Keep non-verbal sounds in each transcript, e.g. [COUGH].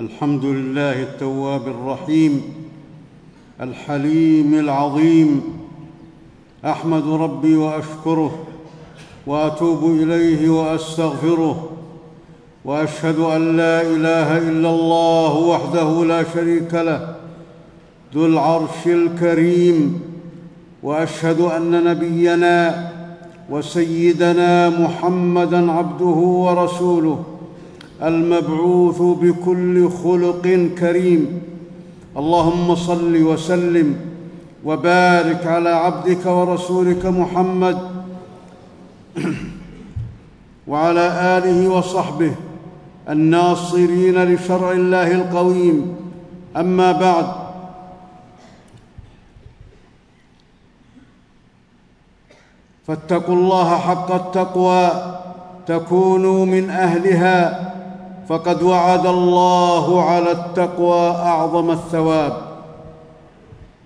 الحمد لله التواب الرحيم الحليم العظيم أحمد ربي وأشكره وأتوب إليه وأستغفره وأشهد أن لا إله إلا الله وحده لا شريك له ذو العرش الكريم وأشهد أن نبينا وسيدنا محمدا عبده ورسوله. المبعوث بكل خلق كريم. اللهم صل وسلم وبارك على عبدك ورسولك محمد [CLEARS THROAT] وعلى آله وصحبه الناصرين لشرع الله القويم. أما بعد فاتقوا الله حق التقوى تكونوا من أهلها. فقد وعد الله على التقوى أعظم الثواب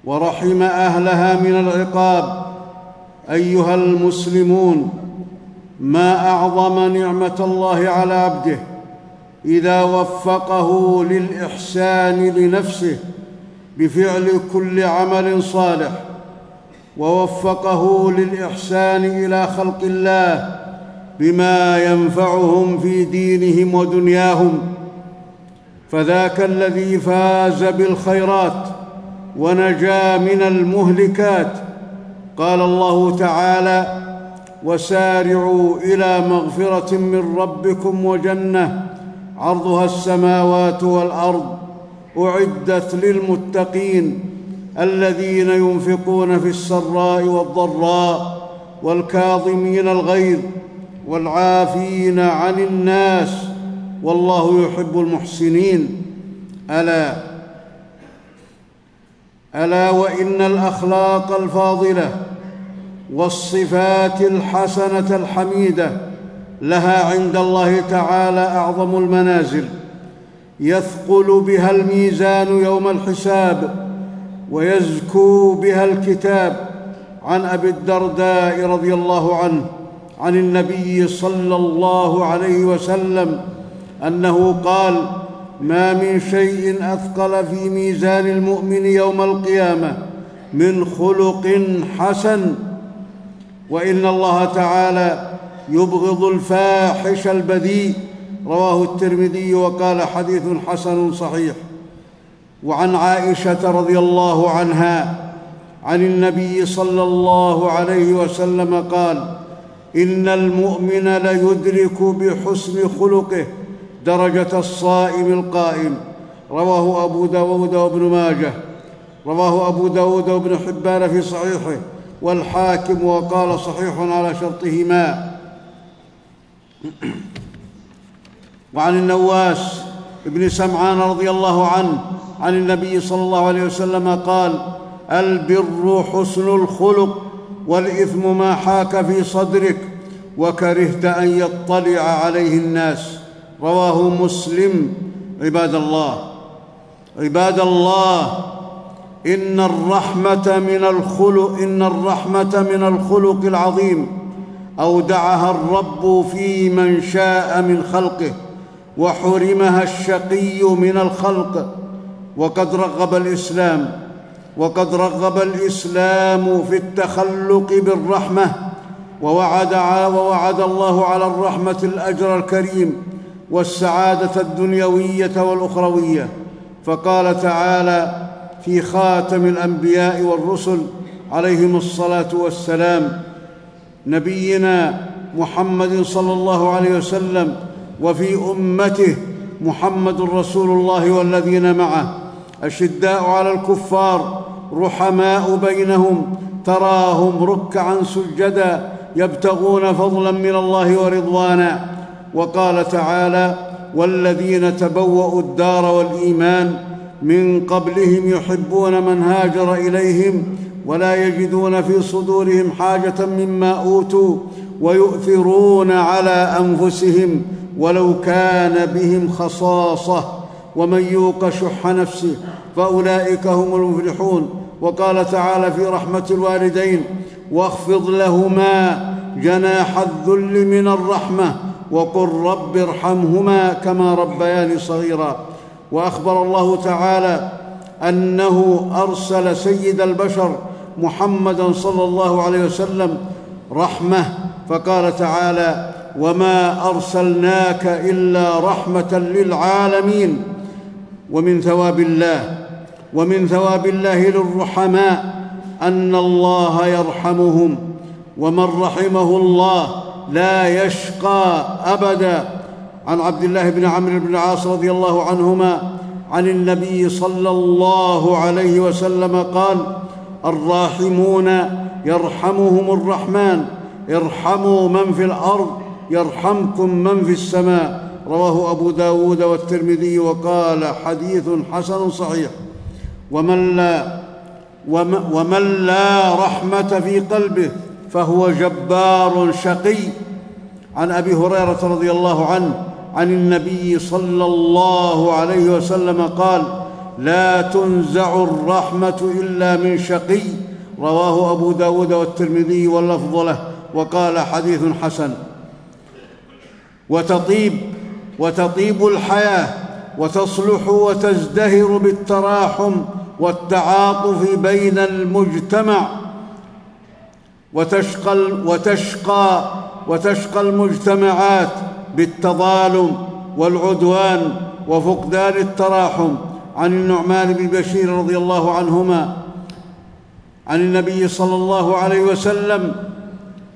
ورحم أهلها من العقاب. أيها المسلمون ما أعظم نعمة الله على عبده إذا وفقه للإحسان لنفسه بفعل كل عمل صالح ووفقه للإحسان إلى خلق الله بما ينفعهم في دينهم ودنياهم فذاك الذي فاز بالخيرات ونجا من المهلكات. قال الله تعالى وسارعوا إلى مغفرة من ربكم وجنة عرضها السماوات والأرض أعدت للمتقين الذين ينفقون في السراء والضراء والكاظمين الغيظ والعافين عن الناس والله يحب المحسنين. ألا ألا وإن الأخلاق الفاضلة والصفات الحسنة الحميدة لها عند الله تعالى أعظم المنازل. يثقل بها الميزان يوم الحساب ويزكو بها الكتاب. عن أبي الدرداء رضي الله عنه. عن النبي صلى الله عليه وسلم أنه قال ما من شيء أثقل في ميزان المؤمن يوم القيامة من خلق حسن وإن الله تعالى يبغض الفاحش البذيء رواه الترمذي وقال حديث حسن صحيح. وعن عائشة رضي الله عنها عن النبي صلى الله عليه وسلم قال إن المؤمن ليدرك بحسن خلقه درجة الصائم القائم. رواه أبو داود وابن ماجه. رواه أبو داود وابن حبان في صحيحه. والحاكم وقال صحيح على شرطهما. وعن النواس بن سمعان رضي الله عنه عن النبي صلى الله عليه وسلم قال البر حسن الخلق. والإثم ما حاك في صدرك وكرهت أن يطلع عليه الناس. رواه مسلم. عباد الله عباد الله إن الرحمة من الخلق إن الرحمة من الخلق العظيم. أودعها الرب في من شاء من خلقه وحرمها الشقي من الخلق وقد رغب الإسلام. وقد رغب الإسلام في التخلق بالرحمة ووعد ووعد الله على الرحمة الأجر الكريم والسعادة الدنيوية والأخروية. فقال تعالى في خاتم الأنبياء والرسل عليهم الصلاة والسلام نبينا محمد صلى الله عليه وسلم وفي أمته محمد رسول الله والذين معه. أشداء على الكفار رحماء بينهم تراهم ركعا سجدا يبتغون فضلا من الله ورضوانا وقال تعالى والذين تبوأوا الدار والإيمان من قبلهم يحبون من هاجر إليهم ولا يجدون في صدورهم حاجة مما أوتوا ويؤثرون على أنفسهم ولو كان بهم خصاصة. ومن يوق شح نفسه فأولئك هم المفلحون. وقال تعالى في رحمة الوالدين واخفض لهما جناح الذل من الرحمة وقل رب ارحمهما كما ربياني صغيرا. وأخبر الله تعالى أنه أرسل سيد البشر محمدا صلى الله عليه وسلم رحمة. فقال تعالى وما أرسلناك إلا رحمة للعالمين. ومن ثواب الله ومن ثواب الله للرحماء أن الله يرحمهم ومن رحمه الله لا يشقى أبدا. عن عبد الله بن عمرو بن العاص رضي الله عنهما عن النبي صلى الله عليه وسلم قال الراحمون يرحمهم الرحمن ارحموا من في الأرض يرحمكم من في السماء. رواه أبو داود والترمذي وقال حديث حسن صحيح. ومن لا ومن لا رحمة في قلبه فهو جبار شقي. عن أبي هريرة رضي الله عنه عن النبي صلى الله عليه وسلم قال لا تنزع الرحمة إلا من شقي. رواه أبو داود والترمذي واللفظ له وقال حديث حسن. وتطيب وتطيب الحياة وتصلح وتزدهر بالتراحم والتعاطف بين المجتمع. وتشقى وتشقى وتشقى المجتمعات بالتظالم والعدوان وفقدان التراحم. عن النعمان بن بشير رضي الله عنهما عن النبي صلى الله عليه وسلم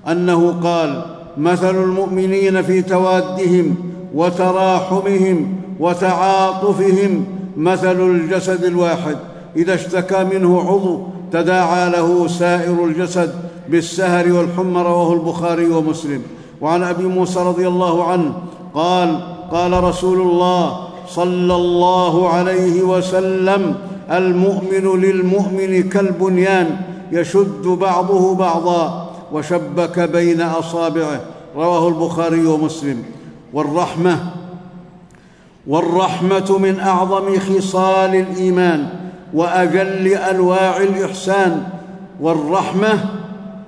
أنه قال مثل المؤمنين في توادهم وتراحمهم وتعاطفهم مثل الجسد الواحد. إذا اشتكى منه عضو تداعى له سائر الجسد بالسهر والحمى رواه البخاري ومسلم. وعن أبي موسى رضي الله عنه قال قال رسول الله صلى الله عليه وسلم المؤمن للمؤمن كالبنيان يشد بعضه بعضا وشبك بين أصابعه. رواه البخاري ومسلم. والرحمة والرحمة من أعظم خصال الإيمان وأجل أنواع الإحسان. والرحمة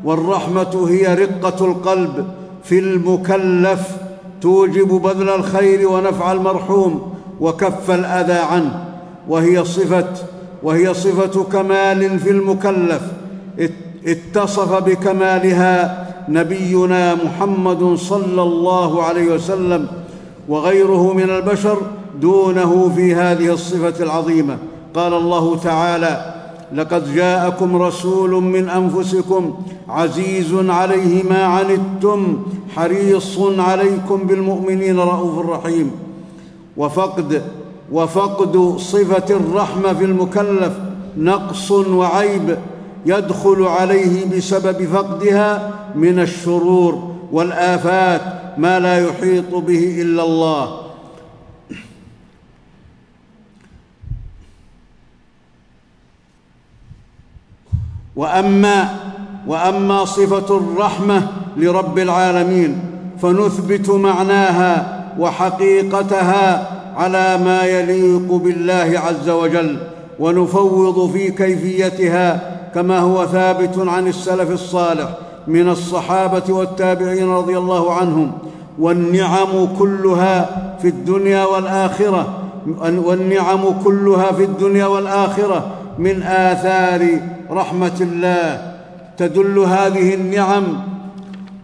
والرحمة هي رقة القلب في المكلف توجب بذل الخير ونفع المرحوم وكف الأذى عنه. وهي صفة وهي صفة كمال في المكلف اتصف بكمالها نبينا محمد صلى الله عليه وسلم وغيره من البشر دونه في هذه الصفة العظيمة. قال الله تعالى لقد جاءكم رسول من أنفسكم عزيز عليه ما عنتم حريص عليكم بالمؤمنين رءوف رحيم. وفقد وفقد صفة الرحمة في المكلف نقص وعيب. يدخل عليه بسبب فقدها من الشرور والآفات ما لا يحيط به إلا الله. واما وأما صفة الرحمة لرب العالمين فنثبت معناها وحقيقتها على ما يليق بالله عز وجل. ونفوض في كيفيتها كما هو ثابت عن السلف الصالح من الصحابة والتابعين رضي الله عنهم. والنعم كلها في الدنيا والآخرة والنعم كلها في الدنيا والآخرة من آثار رحمة الله. تدل هذه النعم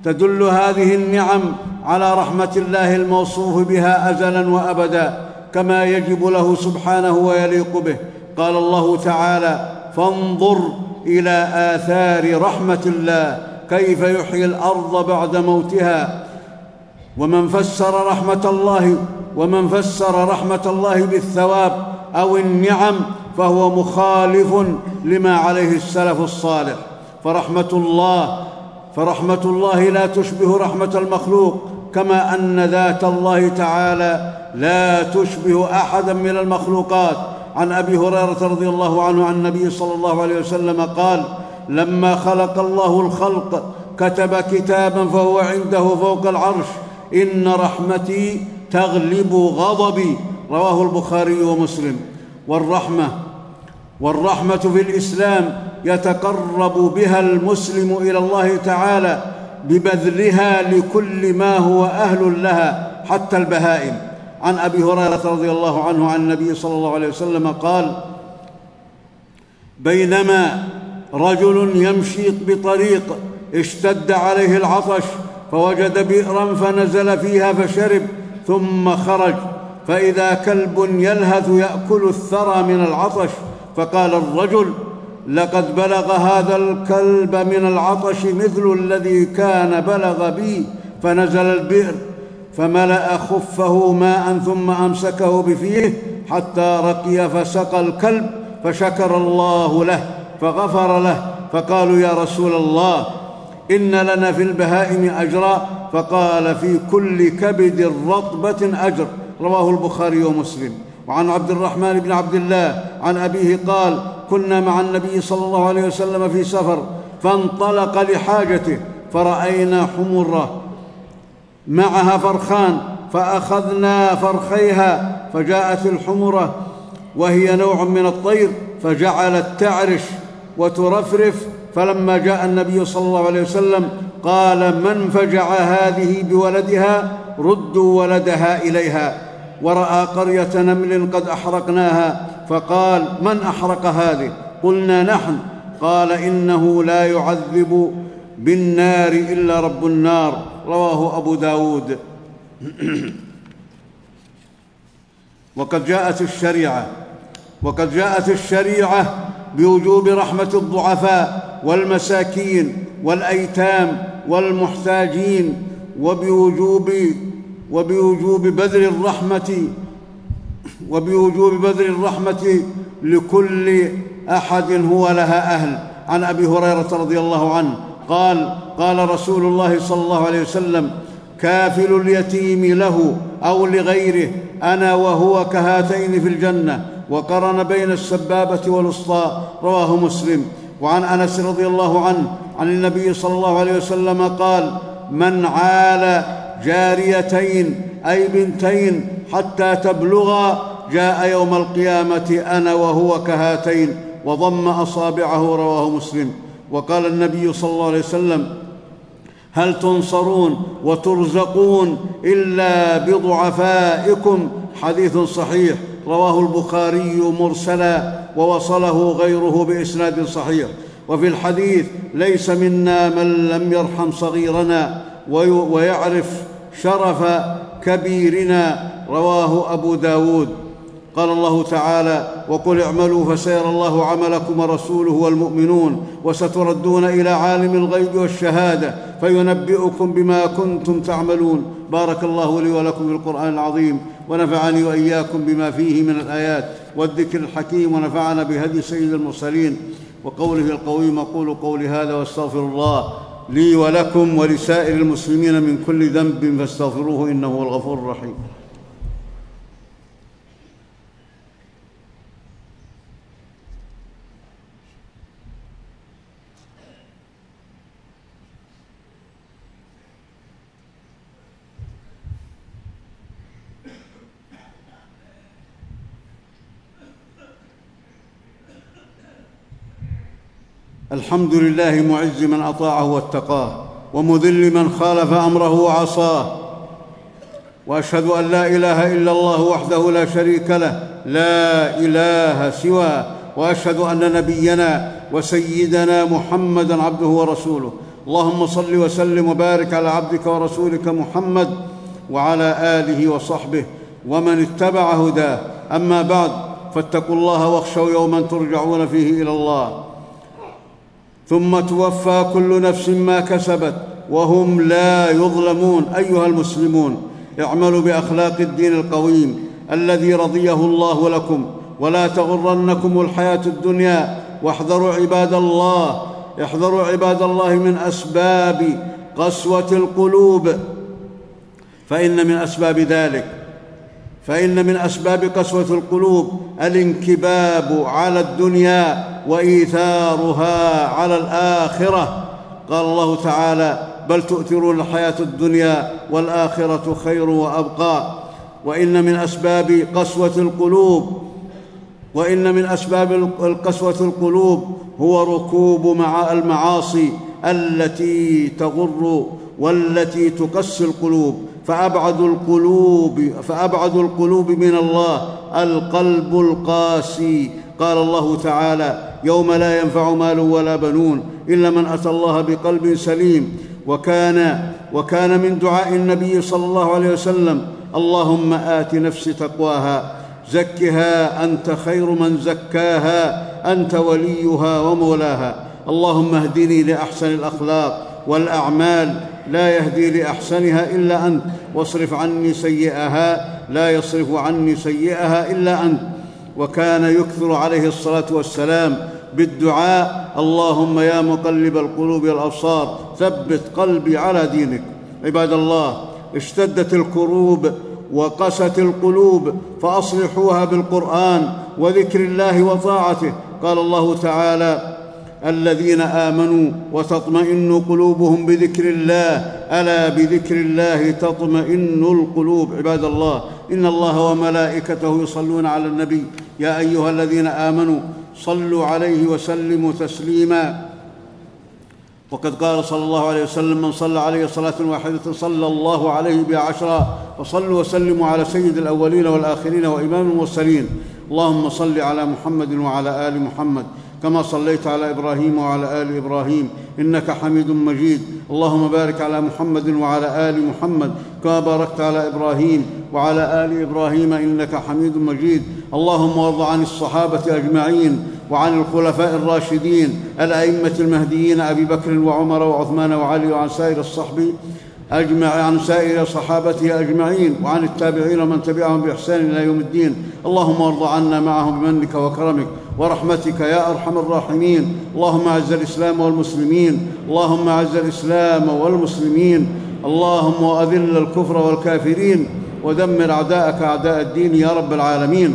تدل هذه النعم على رحمة الله الموصوف بها ازلا وابدا كما يجب له سبحانه ويليق به. قال الله تعالى فانظر إلى آثار رحمة الله كيف يحيي الأرض بعد موتها ومن فسر رحمة الله ومن فسر رحمة الله بالثواب أو النعم فهو مخالف لما عليه السلف الصالح. فرحمة الله فرحمة الله لا تشبه رحمة المخلوق كما أن ذات الله تعالى لا تشبه أحدا من المخلوقات. عن أبي هريرة رضي الله عنه عن النبي صلى الله عليه وسلم قال لما خلق الله الخلق كتب كتابا فهو عنده فوق العرش. إن رحمتي تغلب غضبي. رواه البخاري ومسلم. والرحمة والرحمة في الإسلام يتقرب بها المسلم إلى الله تعالى ببذلها لكل ما هو أهل لها حتى البهائم. عن أبي هريرة رضي الله عنه عن النبي صلى الله عليه وسلم قال بينما رجل يمشي بطريق اشتد عليه العطش فوجد بئرا فنزل فيها فشرب ثم خرج فإذا كلب يلهث يأكل الثرى من العطش فقال الرجل لقد بلغ هذا الكلب من العطش مثل الذي كان بلغ بي فنزل البئر فملأ خفه ماء ثم أمسكه بفيه حتى رقي فسقى الكلب فشكر الله له فغفر له فقالوا يا رسول الله إن لنا في البهائم أجرا فقال في كل كبد رطبة أجر رواه البخاري ومسلم وعن عبد الرحمن بن عبد الله عن أبيه قال كنا مع النبي صلى الله عليه وسلم في سفر فانطلق لحاجته فرأينا حمرة معها فرخان فأخذنا فرخيها فجاءت الحمرة وهي نوع من الطير فجعلت تعرش وترفرف فلما جاء النبي صلى الله عليه وسلم قال من فجع هذه بولدها؟ ردوا ولدها إليها. ورأى قرية نمل قد أحرقناها فقال من أحرق هذه؟ قلنا نحن. قال إنه لا يعذب بالنار إلا رب النار. رواه أبو داود. وقد جاءت الشريعة. وقد جاءت الشريعة بوجوب رحمة الضعفاء والمساكين والأيتام والمحتاجين وبوجوب وبوجوب بذل الرحمة وبوجوب بذل الرحمة لكل أحد هو لها أهل. عن أبي هريرة رضي الله عنه. قال قال رسول الله صلى الله عليه وسلم كافل اليتيم له أو لغيره أنا وهو كهاتين في الجنة وقرن بين السبابة والوسطى. رواه مسلم. وعن أنس رضي الله عنه عن النبي صلى الله عليه وسلم قال من عال جاريتين أي بنتين حتى تبلغا جاء يوم القيامة أنا وهو كهاتين. وضم أصابعه رواه مسلم. وقال النبي صلى الله عليه وسلم هل تنصرون وترزقون إلا بضعفائكم؟ حديث صحيح رواه البخاري مرسلا ووصله غيره بإسناد صحيح. وفي الحديث ليس منا من لم يرحم صغيرنا ويعرف شرف كبيرنا رواه أبو داود. قال الله تعالى وقل اعملوا فسيرى الله عملكم ورسوله والمؤمنون وستردون إلى عالم الغيب والشهادة فينبئكم بما كنتم تعملون بارك الله لي ولكم في القرآن العظيم ونفعني وإياكم بما فيه من الآيات والذكر الحكيم ونفعنا بهدي سيد المرسلين. وقوله القويم أقول قولي هذا واستغفر الله لي ولكم ولسائر المسلمين من كل ذنب فاستغفروه إنه هو الغفور الرحيم. الحمد لله معز من أطاعه واتقاه ومذل من خالف أمره وعصاه. وأشهد أن لا إله إلا الله وحده لا شريك له لا إله سواه. وأشهد أن نبينا وسيدنا محمدا عبده ورسوله. اللهم صل وسلم وبارك على عبدك ورسولك محمد وعلى آله وصحبه ومن اتبع هداه. أما بعد فاتقوا الله واخشوا يوما ترجعون فيه إلى الله. ثم توفى كل نفس ما كسبت وهم لا يظلمون. أيها المسلمون اعملوا بأخلاق الدين القويم الذي رضيه الله لكم ولا تغرنكم الحياة الدنيا. واحذروا عباد الله احذروا عباد الله من أسباب قسوة القلوب. فإن من أسباب ذلك فإن من أسباب قسوة القلوب الانكباب على الدنيا. وإيثارها على الآخرة. قال الله تعالى بل تؤثرون الحياة الدنيا والآخرة خير وأبقى. وإن من أسباب قسوة القلوب وإن من أسباب قسوه القلوب هو ركوب مع المعاصي التي تغر والتي تقسي القلوب. فأبعد القلوب فأبعد القلوب من الله القلب القاسي. قال الله تعالى يوم لا ينفع مال ولا بنون إلا من أتى الله بقلب سليم. وكان وكان من دعاء النبي صلى الله عليه وسلم اللهم آت نفسي تقواها زكها أنت خير من زكاها أنت وليها ومولاها. اللهم اهدني لأحسن الأخلاق والأعمال لا يهدي لأحسنها إلا أنت. واصرف عني سيئها لا يصرف عني سيئها إلا أنت. وكان يكثر عليه الصلاة والسلام بالدعاء اللهم يا مقلب القلوب والأبصار ثبت قلبي على دينك. عباد الله اشتدت الكروب وقست القلوب فأصلحوها بالقرآن وذكر الله وطاعته. قال الله تعالى الذين آمنوا وتطمئن قلوبهم بذكر الله ألا بذكر الله تطمئن القلوب؟ عباد الله إن الله وملائكته يصلون على النبي. يا أيها الذين آمنوا صلوا عليه وسلموا تسليما. وقد قال صلى الله عليه وسلم من صلى عليه صلاة واحدة صلى الله عليه بها عشرا فصلوا وسلموا على سيد الأولين والآخرين وإمام المرسلين. اللهم صل على محمد وعلى آل محمد كما صليت على إبراهيم وعلى آل إبراهيم. إنك حميد مجيد. اللهم بارك على محمد وعلى آل محمد كما باركت على إبراهيم. وعلى آل إبراهيم إنك حميد مجيد. اللهم وارض عن الصحابة أجمعين وعن الخلفاء الراشدين الأئمة المهديين أبي بكر وعمر وعثمان وعلي وعن سائر الصحب أجمع عن سائر صحابته أجمعين وعن التابعين ومن تبعهم بإحسان إلى يوم الدين. اللهم ارض عنا معهم بمنك وكرمك ورحمتك يا أرحم الراحمين. اللهم أعز الإسلام والمسلمين. اللهم أعز الإسلام والمسلمين. اللهم أذل الكفر والكافرين. ودمر أعداءك أعداء الدين يا رب العالمين.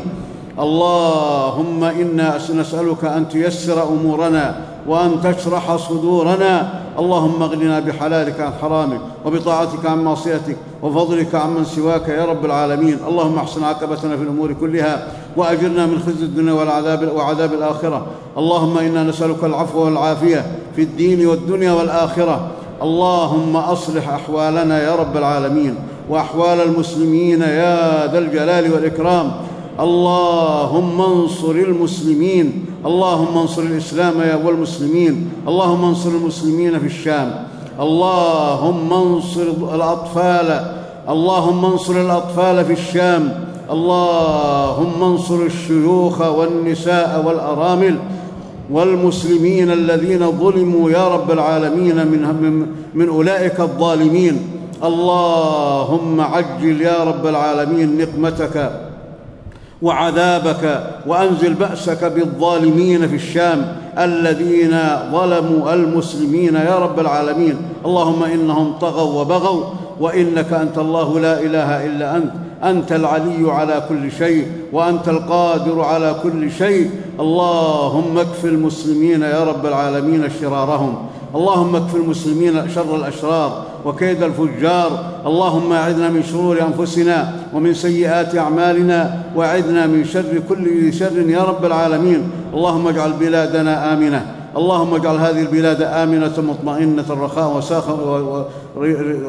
اللهم إنا نسألك أن تيسر أمورنا وأن تشرح صدورنا. اللهم اغننا بحلالك عن حرامك وبطاعتك عن معصيتك وفضلك عمن سواك يا رب العالمين. اللهم احسن عاقبتنا في الأمور كلها وأجرنا من خزي الدنيا والعذاب وعذاب الآخرة. اللهم إنا نسألك العفو والعافية في الدين والدنيا والآخرة. اللهم أصلح أحوالنا يا رب العالمين وأحوال المسلمين يا ذا الجلال والإكرام. اللهم انصر المسلمين. اللهم انصر الإسلام والمسلمين. اللهم انصر المسلمين في الشام. اللهم انصر الأطفال. اللهم انصر الأطفال في الشام. اللهم انصر الشيوخ والنساء والأرامل. والمسلمين الذين ظلموا يا رب العالمين من, من أولئك الظالمين. اللهم عجل يا رب العالمين نقمتك وعذابك وأنزل بأسك بالظالمين في الشام الذين ظلموا المسلمين يا رب العالمين. اللهم إنهم طغوا وبغوا وإنك أنت الله لا إله إلا أنت. أنت العلي على كل شيء وأنت القادر على كل شيء. اللهم اكف المسلمين يا رب العالمين شرارهم. اللهم اكف المسلمين شر الأشرار وكيد الفجار. اللهم أعذنا من شرور أنفسنا ومن سيئات أعمالنا وأعذنا من شر كل شر يا رب العالمين. اللهم اجعل بلادنا آمنة. اللهم اجعل هذه البلاد آمنة مطمئنة رخاء وساخ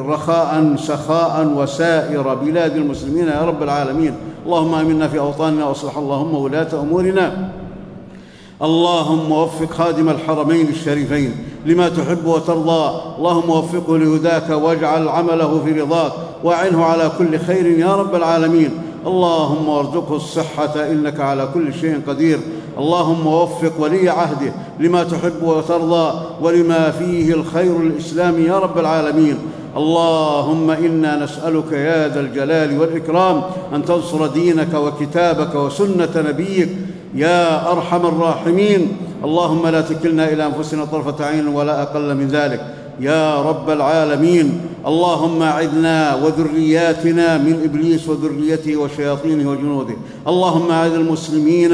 رخاء سخاء وسائر بلاد المسلمين يا رب العالمين. اللهم آمنا في أوطاننا وأصلح اللهم ولاة أمورنا. اللهم وفق خادم الحرمين الشريفين لما تحب وترضى. اللهم وفقه لهداك واجعل عمله في رضاك. وأعنه على كل خير يا رب العالمين. اللهم وارزقه الصحة إنك على كل شيء قدير. اللهم وفق ولي عهده لما تحب وترضى ولما فيه الخير الاسلام يا رب العالمين. اللهم إنا نسألك يا ذا الجلال والإكرام أن تنصر دينك وكتابك وسنة نبيك يا أرحم الراحمين. اللهم لا تكلنا إلى أنفسنا طرفة عين ولا أقل من ذلك. يا رب العالمين. اللهم أعذنا وذرياتنا من إبليس وذريته وشياطينه وجنوده. اللهم أعذ المسلمين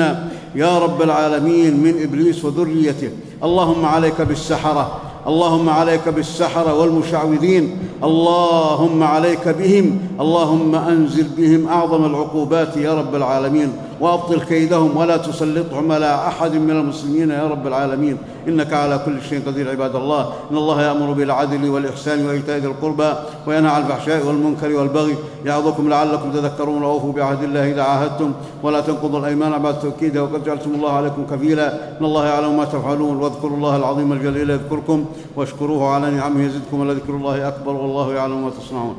يا رب العالمين من إبليس وذريته. اللهم عليك بالسحرة اللهم عليك بالسحرة والمشعوذين اللهم عليك بهم اللهم أنزل بهم أعظم العقوبات يا رب العالمين. وأبطل كيدهم ولا تسلطهم على أحد من المسلمين يا رب العالمين. إنك على كل شيء قدير عباد الله. إن الله يأمر بالعدل والإحسان وإيتاء ذي القربى وينهى عن الفحشاء والمنكر والبغي يعظكم لعلكم تذكرون. وأوفوا بعهد الله إذا عاهدتم. ولا تنقضوا الأيمان بعد توكيدها وقد جعلتم الله عليكم كفيلا. إن الله يعلم ما تفعلون. واذكروا الله العظيم الجليل يذكركم. واشكروه على نعمه يزدكم ولذكر الله أكبر والله يعلم ما تصنعون.